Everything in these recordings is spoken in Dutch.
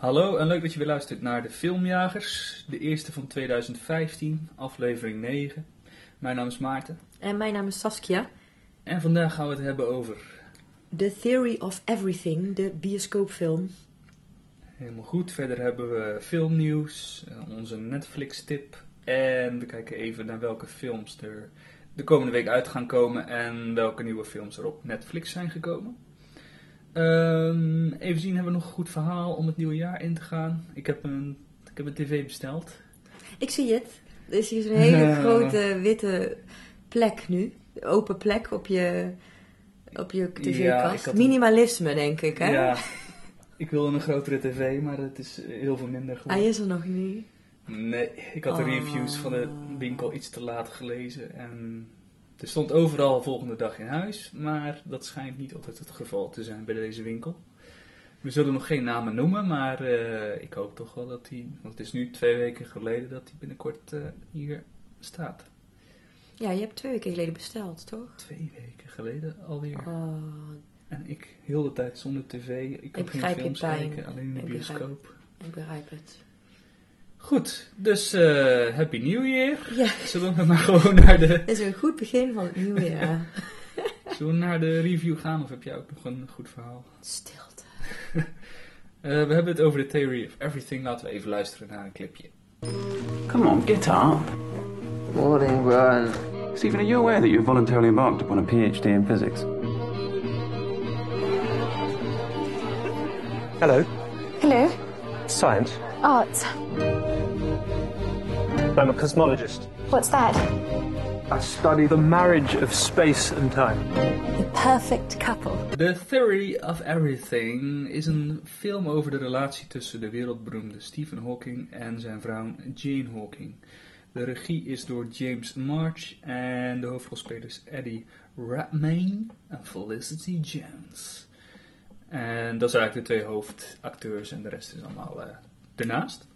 Hallo en leuk dat je weer luistert naar de Filmjagers, de eerste van 2015, aflevering 9. Mijn naam is Maarten En mijn naam is Saskia. en vandaag gaan we het hebben over, The Theory of Everything, de bioscoopfilm. helemaal goed, verder hebben we filmnieuws, eh, onze Netflix tip en we kijken even naar welke films er de komende week uit gaan komen en welke nieuwe films er op Netflix zijn gekomen. Ehm, even zien, hebben we nog een goed verhaal om het nieuwe jaar in te gaan? Ik heb een, ik heb een tv besteld. Ik zie het. Er is hier zo'n hele grote witte plek nu. Open plek op je, op je tv-kast. Minimalisme, denk ik, hè? Ja, ik wilde een grotere tv, maar het is heel veel minder Hij geworden. is er nog niet. Nee, ik had de Oh. reviews van de winkel iets te laat gelezen en er stond overal volgende dag in huis, maar dat schijnt niet altijd het geval te zijn bij deze winkel. We zullen nog geen namen noemen, maar eh, ik hoop toch wel dat hij, want het is nu twee weken geleden dat hij binnenkort eh, hier staat. Ja, je hebt twee weken geleden besteld, toch? Twee weken geleden alweer. Oh, En ik heel de tijd zonder tv. Ik kan geen begrijp je films kijken, alleen in de Ik begrijp. bioscoop. ik begrijp het. Goed, dus eh, Happy New Year. Ja, Zullen we maar gewoon naar de, dit is een goed begin van het nieuwe jaar. zullen we naar de review gaan of heb jij ook nog een goed verhaal? Stilte. Eh, we hebben het over de Theory of Everything. Laten we even luisteren naar een clipje. Come on, get up. Morning, Brian. Stephen, are you aware that you've voluntarily embarked upon a PhD in physics? Hello. Hello. Science. Art. I'm a cosmologist. What's that? I study the marriage of space and time. The perfect couple. The Theory of Everything is een film over de relatie tussen de wereldberoemde Stephen Hawking en zijn vrouw Jane Hawking. De regie is door James March en de hoofdrolspelers Eddie Redmayne en Felicity Jones. En dat zijn eigenlijk de twee hoofdacteurs en de rest is allemaal eh, ernaast.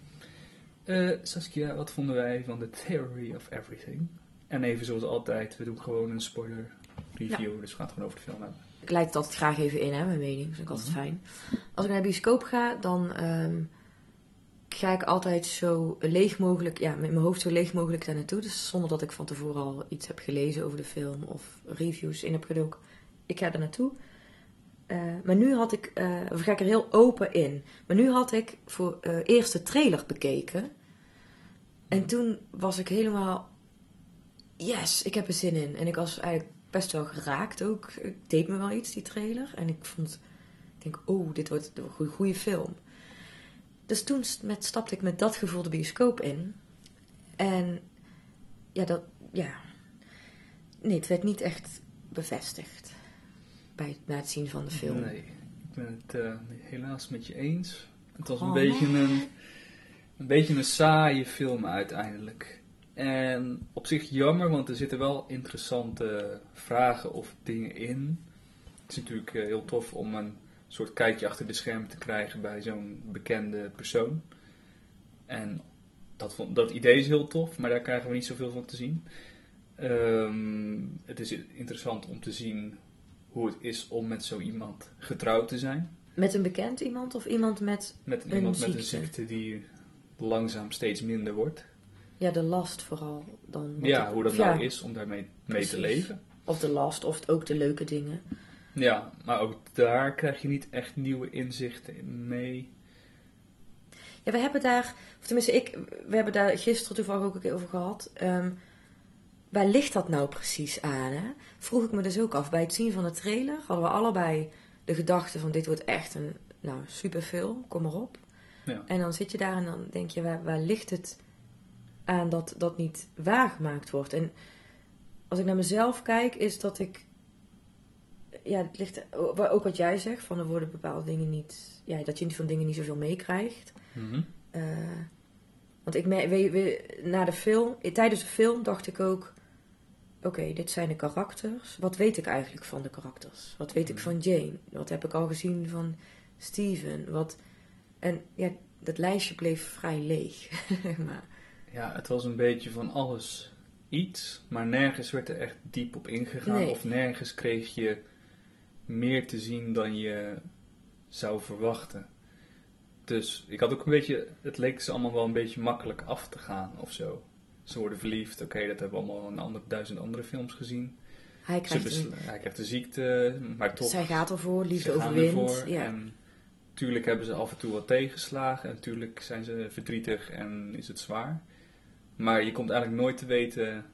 Eh, Saskia, wat vonden wij van The Theory of Everything? En even zoals altijd, we doen gewoon een spoiler review, dus we gaan het gewoon over de film hebben. Ik leid het altijd graag even in, hè, mijn mening. Dat vind ik altijd fijn. Als ik naar de bioscoop ga, dan ehm, ga ik altijd zo leeg mogelijk, ja, met mijn hoofd zo leeg mogelijk daar naartoe. Dus zonder dat ik van tevoren al iets heb gelezen over de film of reviews in heb gedaan. Ik ga er naartoe. Eh, maar nu had ik, eh, of ga ik er heel open in. Maar nu had ik voor eh eerst de trailer bekeken. En toen was ik helemaal, yes, ik heb er zin in. En ik was eigenlijk best wel geraakt ook. Het deed me wel iets, die trailer. En ik vond, ik denk, oh, dit wordt een goede, film. Dus toen met, stapte ik met dat gevoel de bioscoop in. En ja, dat, ja. Nee, het werd niet echt bevestigd. Bij, na het zien van de film. Nee, ik ben het eh, helaas met je eens. Het was een, Oh, beetje een, een beetje een saaie film uiteindelijk. En op zich jammer, want er zitten wel interessante vragen of dingen in. Het is natuurlijk eh, heel tof om een soort kijkje achter de schermen te krijgen bij zo'n bekende persoon. En dat, vond, dat idee is heel tof, maar daar krijgen we niet zoveel van te zien. Ehm, het is interessant om te zien hoe het is om met zo iemand getrouwd te zijn. Met een bekend iemand of iemand met, Met Een iemand met een ziekte. ziekte die langzaam steeds minder wordt. ja, de last vooral. Dan Ja, hoe dat nou is om daarmee mee te leven. Of de last, of ook de leuke dingen. Ja, maar ook daar krijg je niet echt nieuwe inzichten in mee. Ja, we hebben daar, of tenminste ik, we hebben daar gisteren toevallig ook een keer over gehad. Ehm, waar ligt dat nou precies aan? Hè? Vroeg ik me dus ook af. Bij het zien van de trailer hadden we allebei de gedachte van dit wordt echt een nou, superfilm, kom maar op. Ja. En dan zit je daar en dan denk je, waar, waar ligt het aan dat dat niet waargemaakt wordt? En als ik naar mezelf kijk, is dat ik, ja, het ligt, ook wat jij zegt, van er worden bepaalde dingen niet, ja, dat je van dingen niet zoveel meekrijgt. Mhm. Eh, want ik me- we, we, na de film, tijdens de film dacht ik ook: oké, dit zijn de karakters. Wat weet ik eigenlijk van de karakters? Wat weet ik van Jane? Wat heb ik al gezien van Steven? Wat, en ja, dat lijstje bleef vrij leeg. maar, Ja, het was een beetje van alles iets, maar nergens werd er echt diep op ingegaan. Nee. Of nergens kreeg je meer te zien dan je zou verwachten. Dus ik had ook een beetje, het leek ze allemaal wel een beetje makkelijk af te gaan of zo. Ze worden verliefd, oké, dat hebben we allemaal in ander, duizend andere films gezien. Hij krijgt een, hij krijgt de ziekte, maar toch. zij gaat ervoor, liefde overwint. ervoor. Ja. En tuurlijk hebben ze af en toe wat tegenslagen. En natuurlijk zijn ze verdrietig en is het zwaar. Maar je komt eigenlijk nooit te weten,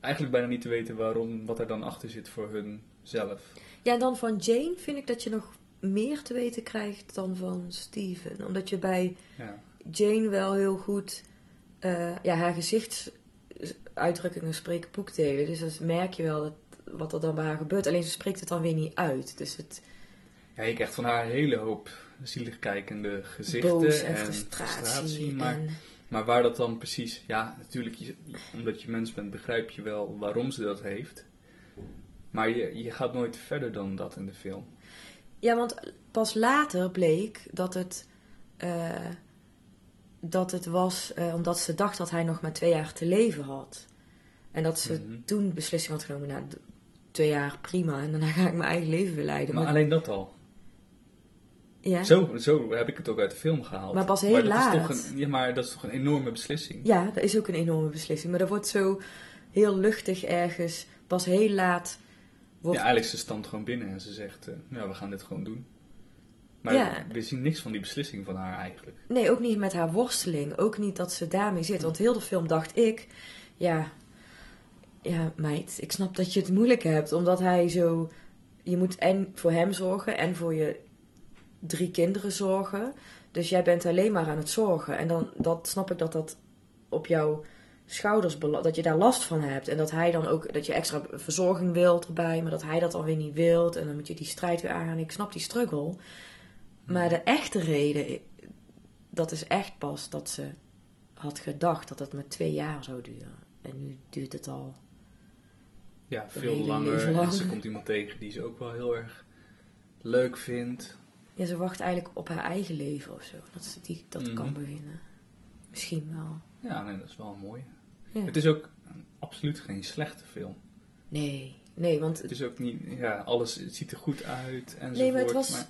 eigenlijk bijna niet te weten waarom, wat er dan achter zit voor hun zelf. ja, en dan van Jane vind ik dat je nog meer te weten krijgt dan van Steven. Omdat je bij Ja. Jane wel heel goed... eh, ja, haar gezichtsuitdrukkingen spreken boekdelen. Dus dat merk je wel dat, wat er dan bij haar gebeurt. Alleen ze spreekt het dan weer niet uit. Dus het Ja, je krijgt van haar een hele hoop zielig kijkende gezichten boos en, en frustratie. maar, en, maar waar dat dan precies, ja, natuurlijk, je, omdat je mens bent, begrijp je wel waarom ze dat heeft. Maar je, je gaat nooit verder dan dat in de film. Ja, want pas later bleek dat het, eh, dat het was eh, omdat ze dacht dat hij nog maar twee jaar te leven had. En dat ze Mhm. toen de beslissing had genomen, nou, twee jaar prima, en daarna ga ik mijn eigen leven weer leiden. Maar Maar, alleen dat al. ja, Zo, zo heb ik het ook uit de film gehaald. Maar pas heel dat Is laat. toch een, ja, maar dat is toch een enorme beslissing. ja, dat is ook een enorme beslissing. Maar dat wordt zo heel luchtig ergens, pas heel laat. Wordt, Ja, eigenlijk ze stand gewoon binnen en ze zegt, eh, nou, we gaan dit gewoon doen. Maar Ja. we zien niks van die beslissing van haar eigenlijk. Nee, ook niet met haar worsteling. Ook niet dat ze daarmee zit. Want heel de film dacht ik, ja, ja, meid, ik snap dat je het moeilijk hebt. Omdat hij zo, je moet en voor hem zorgen en voor je drie kinderen zorgen. Dus jij bent alleen maar aan het zorgen. En dan dat snap ik dat dat op jouw schouders, dat je daar last van hebt. En dat hij dan ook, dat je extra verzorging wilt erbij, maar dat hij dat dan weer niet wilt. En dan moet je die strijd weer aangaan. Ik snap die struggle. Maar de echte reden, dat is echt pas dat ze had gedacht dat het maar twee jaar zou duren. En nu duurt het al. Ja, veel langer. En ze komt iemand tegen die ze ook wel heel erg leuk vindt. Ja, ze wacht eigenlijk op haar eigen leven of zo. Dat ze die, dat Mhm. kan beginnen. Misschien wel. Ja, nee, dat is wel mooi. Ja. Het is ook absoluut geen slechte film. Nee, nee, want Het is ook niet, ja, alles ziet er goed uit enzovoort. Nee, maar het was-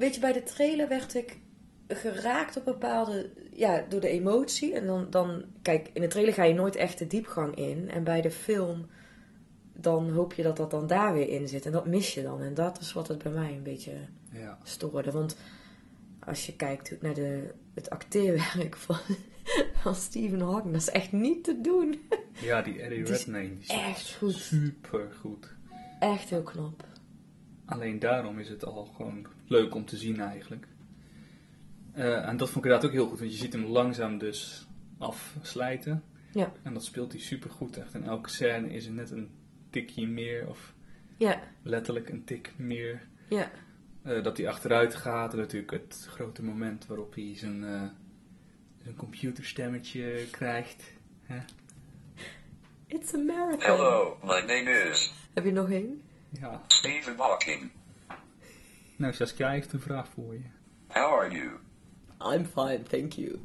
weet je, bij de trailer werd ik geraakt op bepaalde, ja, door de emotie. En dan, dan, kijk, in de trailer ga je nooit echt de diepgang in. En bij de film, dan hoop je dat dat dan daar weer in zit. En dat mis je dan. En dat is wat het bij mij een beetje Ja, stoorde. Want als je kijkt naar de, het acteerwerk van, van Stephen Hawking, dat is echt niet te doen. ja die Eddie Redmayne is echt goed. super goed. Echt heel knap. Alleen daarom is het al gewoon leuk om te zien eigenlijk. Eh, en dat vond ik inderdaad ook heel goed, want je ziet hem langzaam dus afslijten. Ja. En dat speelt hij super goed echt. En elke scène is er net een tikje meer, of Ja, letterlijk een tik meer. ja. Eh, dat hij achteruit gaat. En natuurlijk het grote moment waarop hij zijn, eh, zijn computerstemmetje krijgt. Hè? It's America. Hello, my name is Heb je nog één? Ja. Stephen Hawking. Nou, Saskia heeft een vraag voor je. How are you? I'm fine, thank you.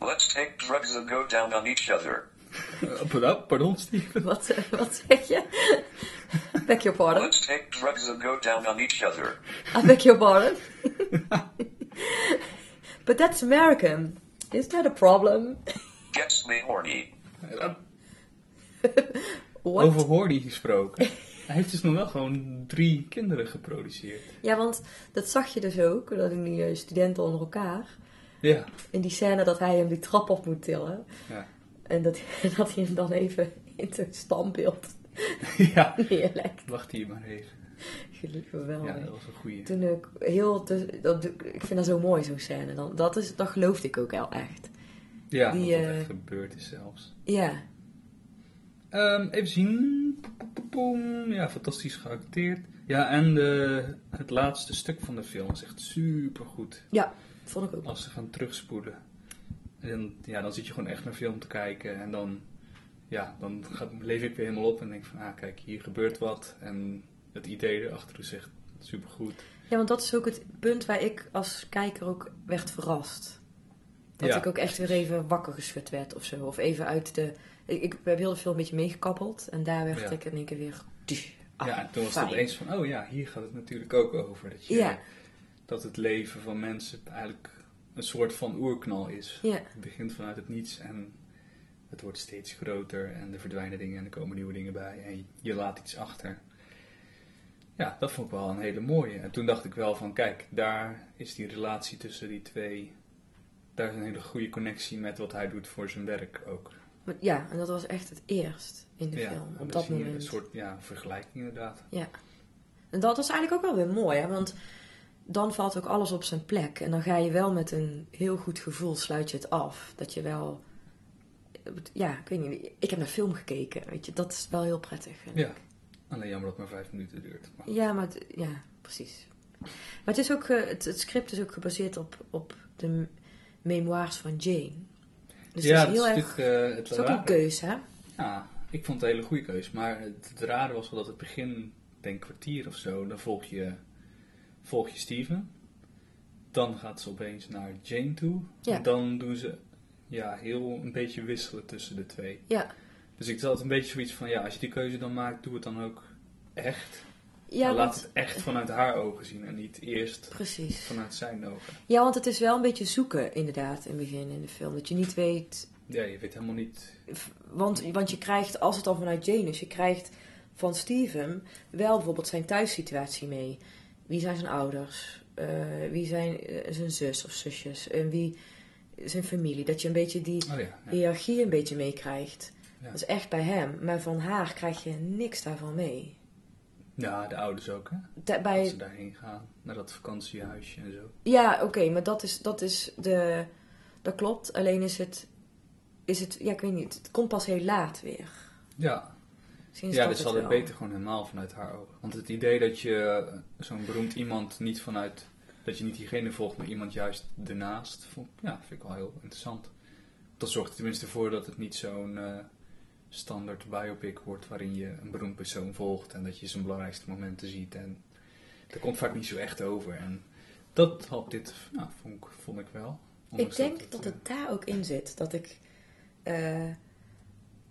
Let's take drugs and go down on each other. Eh, pardon, pardon, Steven. Wat, wat zeg je? Beg your pardon? Let's take drugs and go down on each other. I beg your pardon? But that's American. Is that a problem? Gets me horny. What? Over Horny gesproken. Hij heeft dus nog wel gewoon drie kinderen geproduceerd. Ja, want dat zag je dus ook. Dat doen die eh, studenten onder elkaar. Ja. In die scène dat hij hem die trap op moet tillen. Ja. En dat, dat hij hem dan even in het standbeeld ja. neerlegt. Wacht hier maar even. Geweldig. Ja, dat was een goeie. Toen ik heel... te- dat, ik vind dat zo mooi, zo'n scène. Dan, dat, is, dat geloofde ik ook wel echt. Ja, die, dat het eh, echt gebeurd is zelfs. Ja. Ehm, even zien. Ja, fantastisch geacteerd. Ja, en de, het laatste stuk van de film is echt super goed. Ja, vond ik ook. Als ze gaan terugspoelen. En ja, dan zit je gewoon echt naar film te kijken. En dan, ja, dan gaat, leef ik weer helemaal op en denk van, ah kijk, hier gebeurt wat. En het idee erachter is echt super goed. Ja, want dat is ook het punt waar ik als kijker ook werd verrast. Dat Ja, ik ook echt weer even wakker geschud werd of zo. Of even uit de... Ik, ik heb heel film een beetje meegekappeld. En daar werd Ja. ik in één keer weer... ja, en toen was het opeens van, oh ja, hier gaat het natuurlijk ook over. Dat, je, Ja. dat het leven van mensen eigenlijk een soort van oerknal is. Het begint vanuit het niets en het wordt steeds groter en er verdwijnen dingen en er komen nieuwe dingen bij en je laat iets achter. Ja, dat vond ik wel een hele mooie. En toen dacht ik wel van, kijk, daar is die relatie tussen die twee, daar is een hele goede connectie met wat hij doet voor zijn werk ook. Maar ja, en dat was echt het eerst in de ja, film, op dat je moment. Een soort ja, vergelijking inderdaad. Ja. En dat is eigenlijk ook wel weer mooi, hè? want dan valt ook alles op zijn plek. En dan ga je wel met een heel goed gevoel sluit je het af. Dat je wel... Ja, ik weet niet. Ik heb naar film gekeken, weet je. Dat is wel heel prettig. vind ik. Ja, alleen jammer dat het maar vijf minuten duurt. Maar Ja, maar het- ja, precies. Maar het, is ook, eh, het, het script is ook gebaseerd op, op de memoirs van Jane. Dus ja, is heel dat is erg... natuurlijk, eh, het is ook een keus, hè? Ja, ik vond het een hele goede keus. Maar het, het rare was wel dat het begin, denk een kwartier of zo, dan volg je, volg je Steven. Dan gaat ze opeens naar Jane toe. Ja. En dan doen ze ja, heel een beetje wisselen tussen de twee. Ja, Dus ik had een beetje zoiets van, ja, als je die keuze dan maakt, doe het dan ook echt. Ja maar laat het echt vanuit haar ogen zien en niet eerst precies. vanuit zijn ogen. Ja, want het is wel een beetje zoeken, inderdaad, in het begin in de film. Dat je niet weet Ja, je weet helemaal niet... Want, want je krijgt, als het dan vanuit Jane is, je krijgt van Steven wel bijvoorbeeld zijn thuissituatie mee. Wie zijn zijn ouders? Eh, wie zijn eh, zijn zus of zusjes? En wie zijn familie? Dat je een beetje die Oh ja, ja. hiërarchie een beetje meekrijgt. Ja. Dat is echt bij hem. Maar van haar krijg je niks daarvan mee. Ja de ouders ook, hè. Da- Als bij, ze daarheen gaan, naar dat vakantiehuisje en zo. ja, oké, maar dat is, dat is de... Dat klopt, alleen is het... Is het, ja, ik weet niet, het komt pas heel laat weer. Ja, Sinds ja dat dus ze het beter gewoon helemaal vanuit haar ogen. Want het idee dat je zo'n beroemd iemand niet vanuit... Dat je niet diegene volgt, maar iemand juist ernaast. Vond, ja, vind ik wel heel interessant. Dat zorgt er tenminste voor dat het niet zo'n eh, standaard biopic wordt... waarin je een beroemd persoon volgt en dat je zijn belangrijkste momenten ziet. En dat komt vaak niet zo echt over. En dat had dit, nou, vond, ik, vond ik wel. Ik denk het, dat eh, het daar ook in zit. Dat ik, eh,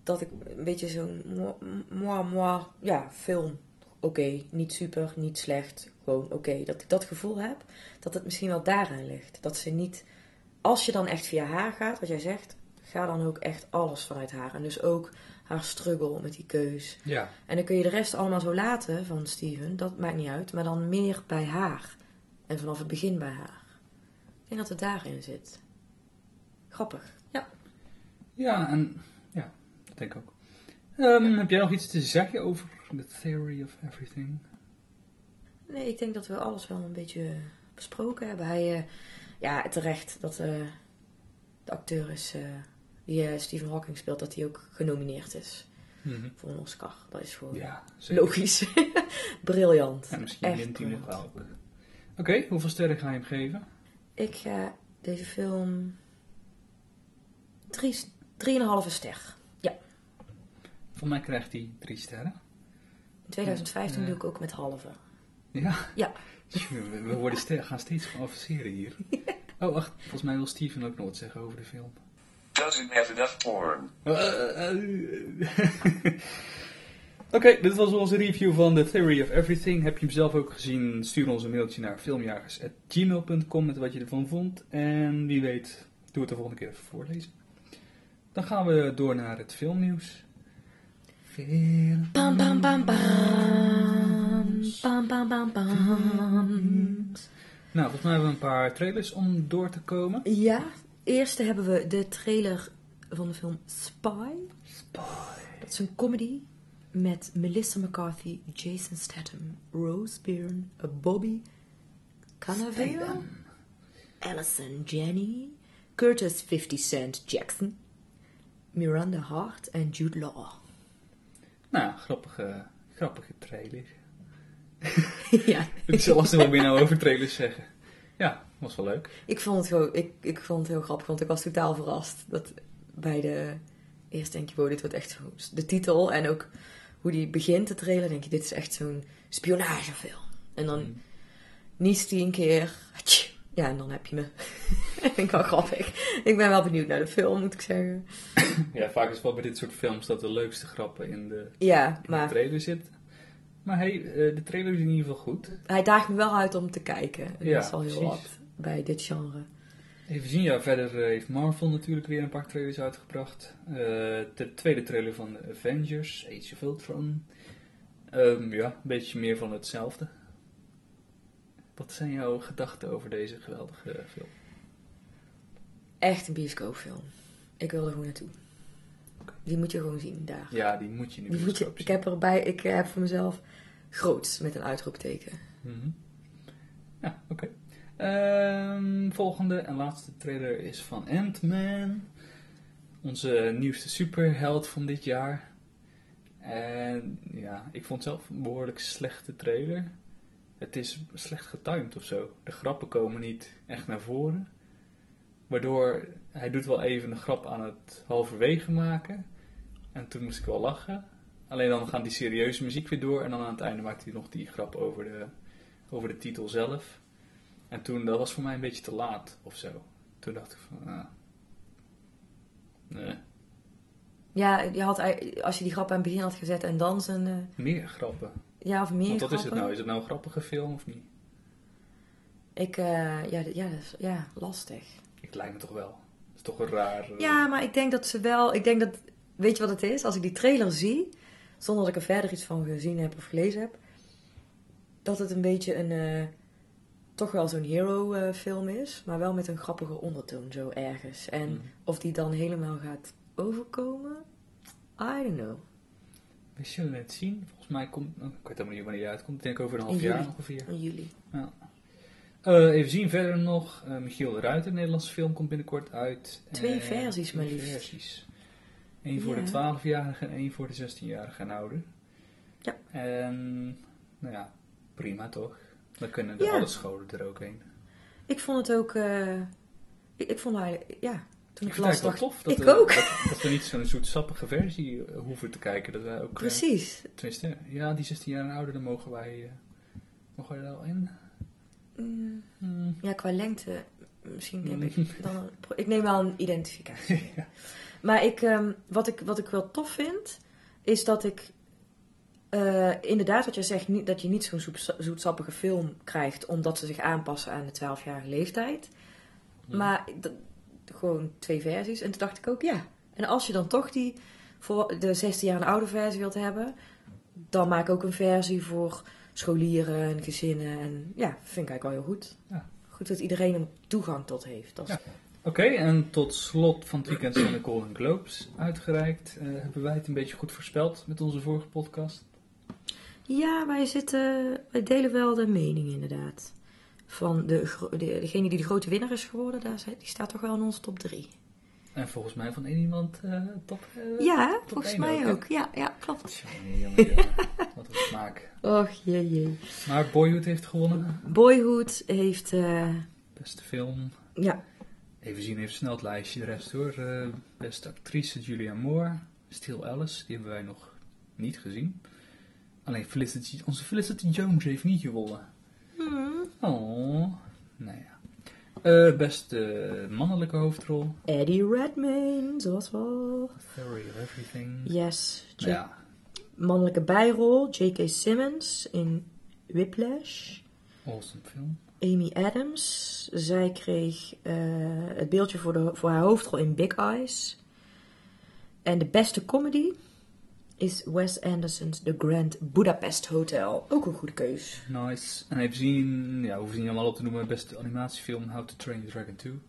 dat ik een beetje zo'n moi, moi, moi, ja, film. Oké, niet super, niet slecht. Gewoon oké. Dat ik dat gevoel heb. Dat het misschien wel daaraan ligt. Dat ze niet, als je dan echt via haar gaat, wat jij zegt, ga dan ook echt alles vanuit haar. En dus ook haar struggle met die keus. Ja, En dan kun je de rest allemaal zo laten van Steven, dat maakt niet uit, maar dan meer bij haar. En vanaf het begin bij haar. Ik denk dat het daarin zit. Grappig. Ja. Ja, en ja, dat denk ik ook. Ehm, Heb jij nog iets te zeggen over The Theory of Everything? Nee, ik denk dat we alles wel een beetje besproken hebben. Hij, eh, ja, terecht dat eh, de acteur is eh, die eh, Stephen Hawking speelt, dat hij ook genomineerd is voor een Oscar. Dat is gewoon Ja, logisch. Briljant. En misschien Echt wint hij nog wel. Oké, hoeveel sterren ga je hem geven? Ik ga deze film drie, drieënhalve ster. Ja. Voor mij krijgt hij drie sterren. In 2015 Ja. doe ik ook met halve. Ja, Ja. we, worden gaan steeds geavanceerder hier. Oh, wacht, volgens mij wil Steven ook nog wat zeggen over de film. Doesn't have enough porn. Eh, eh, Oké, dit was onze review van The Theory of Everything. Heb je hem zelf ook gezien? Stuur ons een mailtje naar filmjagers.gmail.com met wat je ervan vond. En wie weet, doe het de volgende keer even voorlezen. Dan gaan we door naar het filmnieuws. Film. Bam, bam, bam, bam. Bam, bam, bam, bam. Nou, volgens mij hebben we een paar trailers om door te komen. Ja, eerst hebben we de trailer van de film Spy. Dat is een comedy met Melissa McCarthy, Jason Statham, Rose Byrne, Bobby Cannavale, Allison Janney, Curtis 50 Cent Jackson, Miranda Hart en Jude Law. Nou, grappige, grappige trailer. ja, Het is lastig we nou over trailers zeggen. Ja, was wel leuk. ik vond het gewoon, ik, ik vond het heel grappig, want ik was totaal verrast dat bij de eerst denk je, wow, dit wordt echt zo de titel en ook hoe die begint te trailer, denk je, dit is echt zo'n spionagefilm. En dan niest hij een keer, ja, en dan heb je me. dat vind ik wel grappig. Ik ben wel benieuwd naar de film, moet ik zeggen. Ja, vaak is het wel bij dit soort films dat de leukste grappen in de, Ja, in de maar trailer zitten. Maar hey, eh, de trailer is in ieder geval goed. hij daagt me wel uit om te kijken. En Ja, dat is al heel precies. wat bij dit genre. Even zien, ja, verder eh, heeft Marvel natuurlijk weer een paar trailers uitgebracht. Eh, de tweede trailer van de Avengers, Age of Ultron. Ehm, ja, een beetje meer van hetzelfde. Wat zijn jouw gedachten over deze geweldige film? Echt een bioscoopfilm. Ik wil er gewoon naartoe. Die moet je gewoon zien daar. Ja, die moet je nu Die moet je, ik heb erbij, ik heb voor mezelf groots met een uitroepteken. Mhm. Ja, oké. Ehm, volgende en laatste trailer is van Ant-Man. Onze nieuwste superheld van dit jaar. En ja, ik vond zelf een behoorlijk slechte trailer. Het is slecht getimed of zo. De grappen komen niet echt naar voren. Waardoor hij doet wel even een grap aan het halverwege maken. En toen moest ik wel lachen. Alleen dan gaat die serieuze muziek weer door. En dan aan het einde maakt hij nog die grap over de, over de titel zelf. En toen, dat was voor mij een beetje te laat of zo. Toen dacht ik van, ah, nee, Ja, je had, als je die grap aan het begin had gezet en dan zijn... eh, meer grappen. ja, of meer Want wat is het grappen. nou? Is het nou een grappige film of niet? Ik, eh, ja, ja, ja, lastig. Ik lijkt me toch wel. Het is toch een raar... eh, Ja, maar ik denk dat ze wel... Ik denk dat... Weet je wat het is? Als ik die trailer zie, zonder dat ik er verder iets van gezien heb of gelezen heb, dat het een beetje een... toch wel zo'n hero eh, film is, maar wel met een grappige ondertoon zo ergens. En Mhm. of die dan helemaal gaat overkomen, I don't know. We zullen het zien. Volgens mij komt... oh, ik weet helemaal niet wanneer die uitkomt. Ik denk over een half jaar ongeveer. In juli. Eh, even zien verder nog. eh, Michiel de Ruiter, een Nederlandse film, komt binnenkort uit. Twee versies maar twee liefst. versies. Eén voor Ja. de 12-jarige en één voor de 16-jarige en ouder. Ja. En, nou ja, prima toch? Dan kunnen de Ja. alle scholen er ook heen. Ik vond het ook... eh, ik, ik vond eigenlijk... Ja, toen Ik ik het las dacht tof dat, ik we, ook. Dat, dat we niet zo'n zoetsappige versie eh, hoeven te kijken. Dat wij ook, eh, Precies. tenminste, ja, die 16 jaar en ouder, daar mogen wij, mogen wij er wel in. Mm, Hmm. Ja, qua lengte, misschien heb Mm. ik dan een pro- Ik neem wel een identificatie. Maar ik, ehm, wat, ik, wat ik wel tof vind, is dat ik eh, inderdaad wat je zegt, niet, dat je niet zo'n zoet- zoetsappige film krijgt, omdat ze zich aanpassen aan de 12-jarige leeftijd. Maar gewoon twee versies. En toen dacht ik ook, ja. En als je dan toch die voor de 16 jaar en oude versie wilt hebben, dan maak ik ook een versie voor scholieren en gezinnen. En ja, vind ik eigenlijk wel heel goed. Ja. Goed dat iedereen er toegang tot heeft. Dat is- Ja. Oké, en tot slot van het weekend zijn de Golden Globes uitgereikt. Eh, hebben wij het een beetje goed voorspeld met onze vorige podcast? Ja, wij, zitten, wij delen wel de mening inderdaad. Van de, degene die de grote winnaar is geworden, daar, die staat toch wel in onze top 3. En volgens mij van één iemand eh, top. eh, Ja, top volgens mij ook. Ja, ja, klopt. Jongen, jongen, jongen. Wat een smaak. Och, jee, jee. Maar Boyhood heeft gewonnen. Boyhood heeft, eh, Beste film. ja, Even zien, even snel het lijstje de rest hoor. Beste actrice Julia Moore. Still Alice, die hebben wij nog niet gezien. Alleen Felicity, onze Felicity Jones heeft niet gewonnen. Oh, nou ja. Eh, beste mannelijke hoofdrol. Eddie Redmayne, zoals wel. Theory of Everything. Yes. Ja, Mannelijke bijrol, J.K. Simmons in Whiplash. awesome film. Amy Adams, zij kreeg eh, het beeldje voor, de, voor haar hoofdrol in Big Eyes. En de beste comedy is Wes Anderson's The Grand Budapest Hotel. Ook een goede keus. Nice. En even zien, ja, hoeven ze niet allemaal op te noemen. Beste animatiefilm How to Train Your Dragon 2.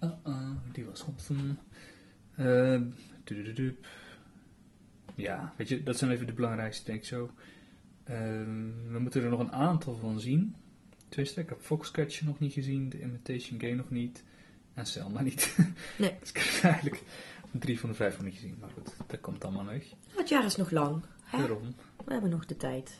Uh-uh, die was awesome. Uh, dudududup. ja, weet je, dat zijn even de belangrijkste, denk ik zo. Ehm, we moeten er nog een aantal van zien. Tenminste, ik heb Foxcatcher nog niet gezien, The Imitation Game nog niet. En Selma niet. Nee. dus ik heb eigenlijk drie van de vijf nog niet gezien. Maar goed, dat komt allemaal nog. Het jaar is nog lang. Hè? Daarom. We hebben nog de tijd.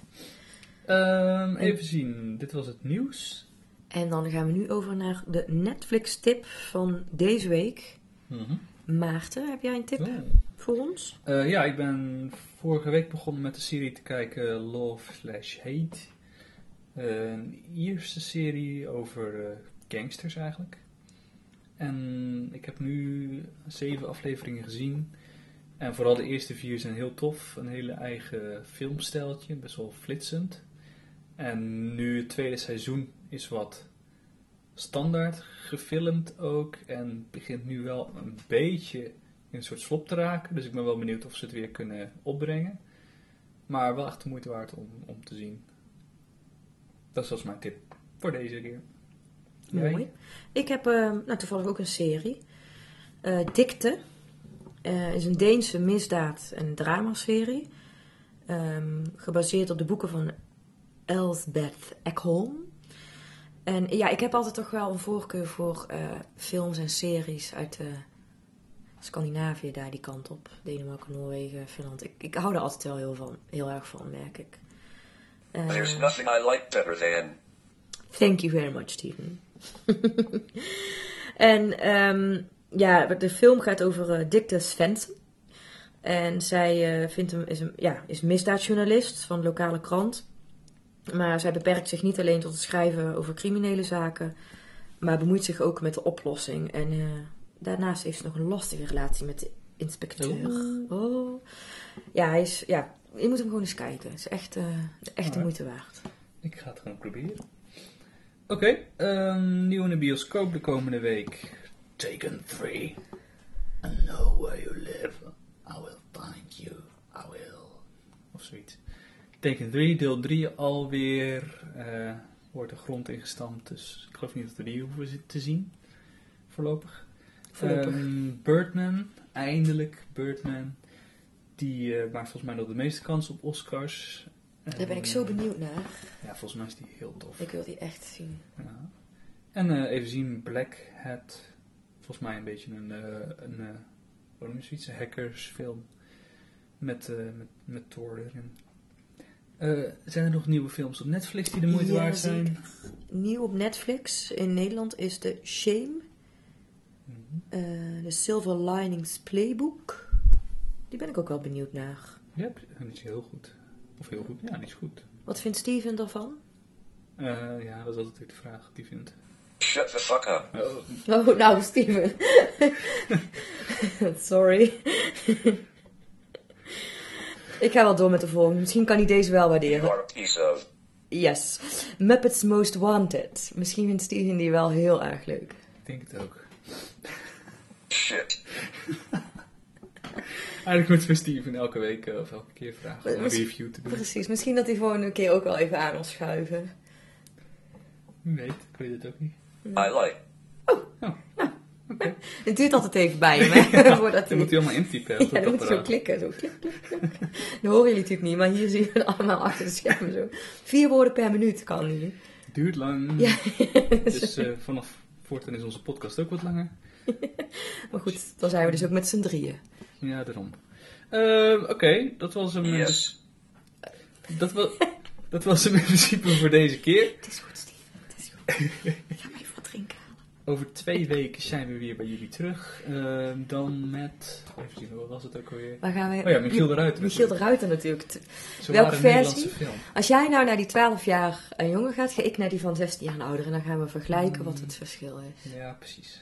Ehm, even zien, dit was het nieuws. En dan gaan we nu over naar de Netflix-tip van deze week. Mhm. Maarten, heb jij een tip Oh. voor ons? Eh, ja, ik ben vorige week begonnen met de serie te kijken Love Slash Hate. Eh, een Ierse serie over eh, gangsters eigenlijk. En ik heb nu zeven afleveringen gezien. En vooral de eerste vier zijn heel tof. Een hele eigen filmstijltje, best wel flitsend. En nu het tweede seizoen is wat standaard gefilmd ook. En begint nu wel een beetje in een soort slop te raken. Dus ik ben wel benieuwd of ze het weer kunnen opbrengen. Maar wel echt de moeite waard om, om te zien. Dat was mijn tip voor deze keer. Mooi. Ik heb eh, nou, toevallig ook een serie. Eh, Dikte. Eh, is een Deense misdaad- en dramaserie. Ehm, gebaseerd op de boeken van Elsbeth Ekholm. En ja, ik heb altijd toch wel een voorkeur voor eh, films en series uit Scandinavië, daar die kant op. Denemarken, Noorwegen, Finland. Ik, ik hou er altijd wel heel, van, heel erg van, merk ik. Eh, There's nothing I like better than. Thank you very much, Steven. en ehm, ja, de film gaat over eh Dicte Svensson. En zij eh, vindt hem, is, een, ja, is misdaadjournalist van de lokale krant. Maar zij beperkt zich niet alleen tot het schrijven over criminele zaken, maar bemoeit zich ook met de oplossing. En eh, daarnaast heeft ze nog een lastige relatie met de inspecteur. Oh. Ja, hij is, ja, je moet hem gewoon eens kijken. Het is echt, eh, echt de moeite waard. Ik ga het gewoon proberen. Oké, ehm, nieuw in de bioscoop de komende week. Taken 3. I know where you live. I will find you. I will. Of zoiets. Taken 3, deel 3 alweer. eh wordt de grond ingestampt. Dus ik geloof niet dat we die hoeven te zien. Voorlopig. Voorlopig. Ehm, Birdman. Eindelijk Birdman. Die eh, maakt volgens mij nog de meeste kans op Oscars. Daar ben ik zo eh, benieuwd naar. ja, volgens mij is die heel tof. Ik wil die echt zien. Ja. En eh, even zien, Black Hat. Volgens mij een beetje een, eh een eh, noem je zoiets? Een hackersfilm. Met, eh, met, met Thor erin. Eh, zijn er nog nieuwe films op Netflix die de moeite Ja, waard zijn? Nieuw op Netflix in Nederland is de Shame. Mhm. eh, de Silver Linings Playbook. Die ben ik ook wel benieuwd naar. Ja, niet zo heel goed. Of heel goed? Ja, niet zo goed. Wat vindt Steven ervan? Eh, ja, dat is altijd de vraag wat die vindt. Shut the fuck up. Oh, Oh, nou, Steven. Sorry. ik ga wel door met de volgende. Misschien kan hij deze wel You waarderen. are a piece of. Yes. Muppets Most Wanted. Misschien vindt Steven die wel heel erg leuk. ik denk het ook. Shit. Eigenlijk moeten we Steven elke week eh, of elke keer vragen om een review te doen. Precies. Misschien dat hij gewoon een keer ook wel even aan ons schuiven. Wie weet, ik weet het ook niet. I like. Het duurt altijd even bij hem, hè? Voordat Dan moet hij allemaal intypen. Ja, dan moet hij zo klikken. Zo klik, klik, klik. Dat horen jullie natuurlijk niet, maar hier zien we het allemaal achter de schermen zo. Vier woorden per minuut kan nu. Duurt lang. Ja. Dus eh, vanaf voortaan is onze podcast ook wat langer. Maar goed, dan zijn we dus ook met z'n drieën. Ja, daarom. Eh, Oké, dat was hem. Yes. dus- dat, was, dat was hem in principe voor deze keer. Het is goed, Steven. Het is goed. Ik ga maar even wat drinken halen. Over twee weken zijn we weer bij jullie terug. Eh, dan met. Even zien, wat was het ook alweer? Waar gaan we... Oh ja, Michiel de Ruiter. Michiel de Ruiter natuurlijk. Zo welke versie? Als jij nou naar die 12 jaar en jonger gaat, ga ik naar die van 16 jaar en ouder. En dan gaan we vergelijken wat het verschil is. Ja, precies.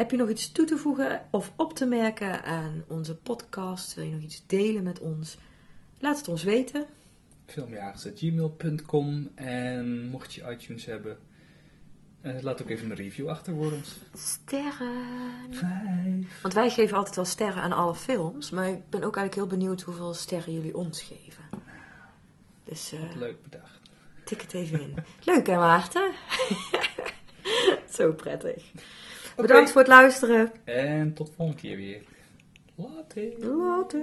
Heb je nog iets toe te voegen of op te merken aan onze podcast? Wil je nog iets delen met ons? Laat het ons weten. Filmjagers.gmail.com En mocht je iTunes hebben, eh, laat ook even een review achter voor ons. Sterren. Vijf. Want wij geven altijd wel sterren aan alle films. Maar ik ben ook eigenlijk heel benieuwd hoeveel sterren jullie ons geven. Dus eh, Leuk bedacht. tik het even in. Leuk hè Maarten? Zo prettig. Bedankt voor het luisteren. En tot volgende keer weer. Later. Later.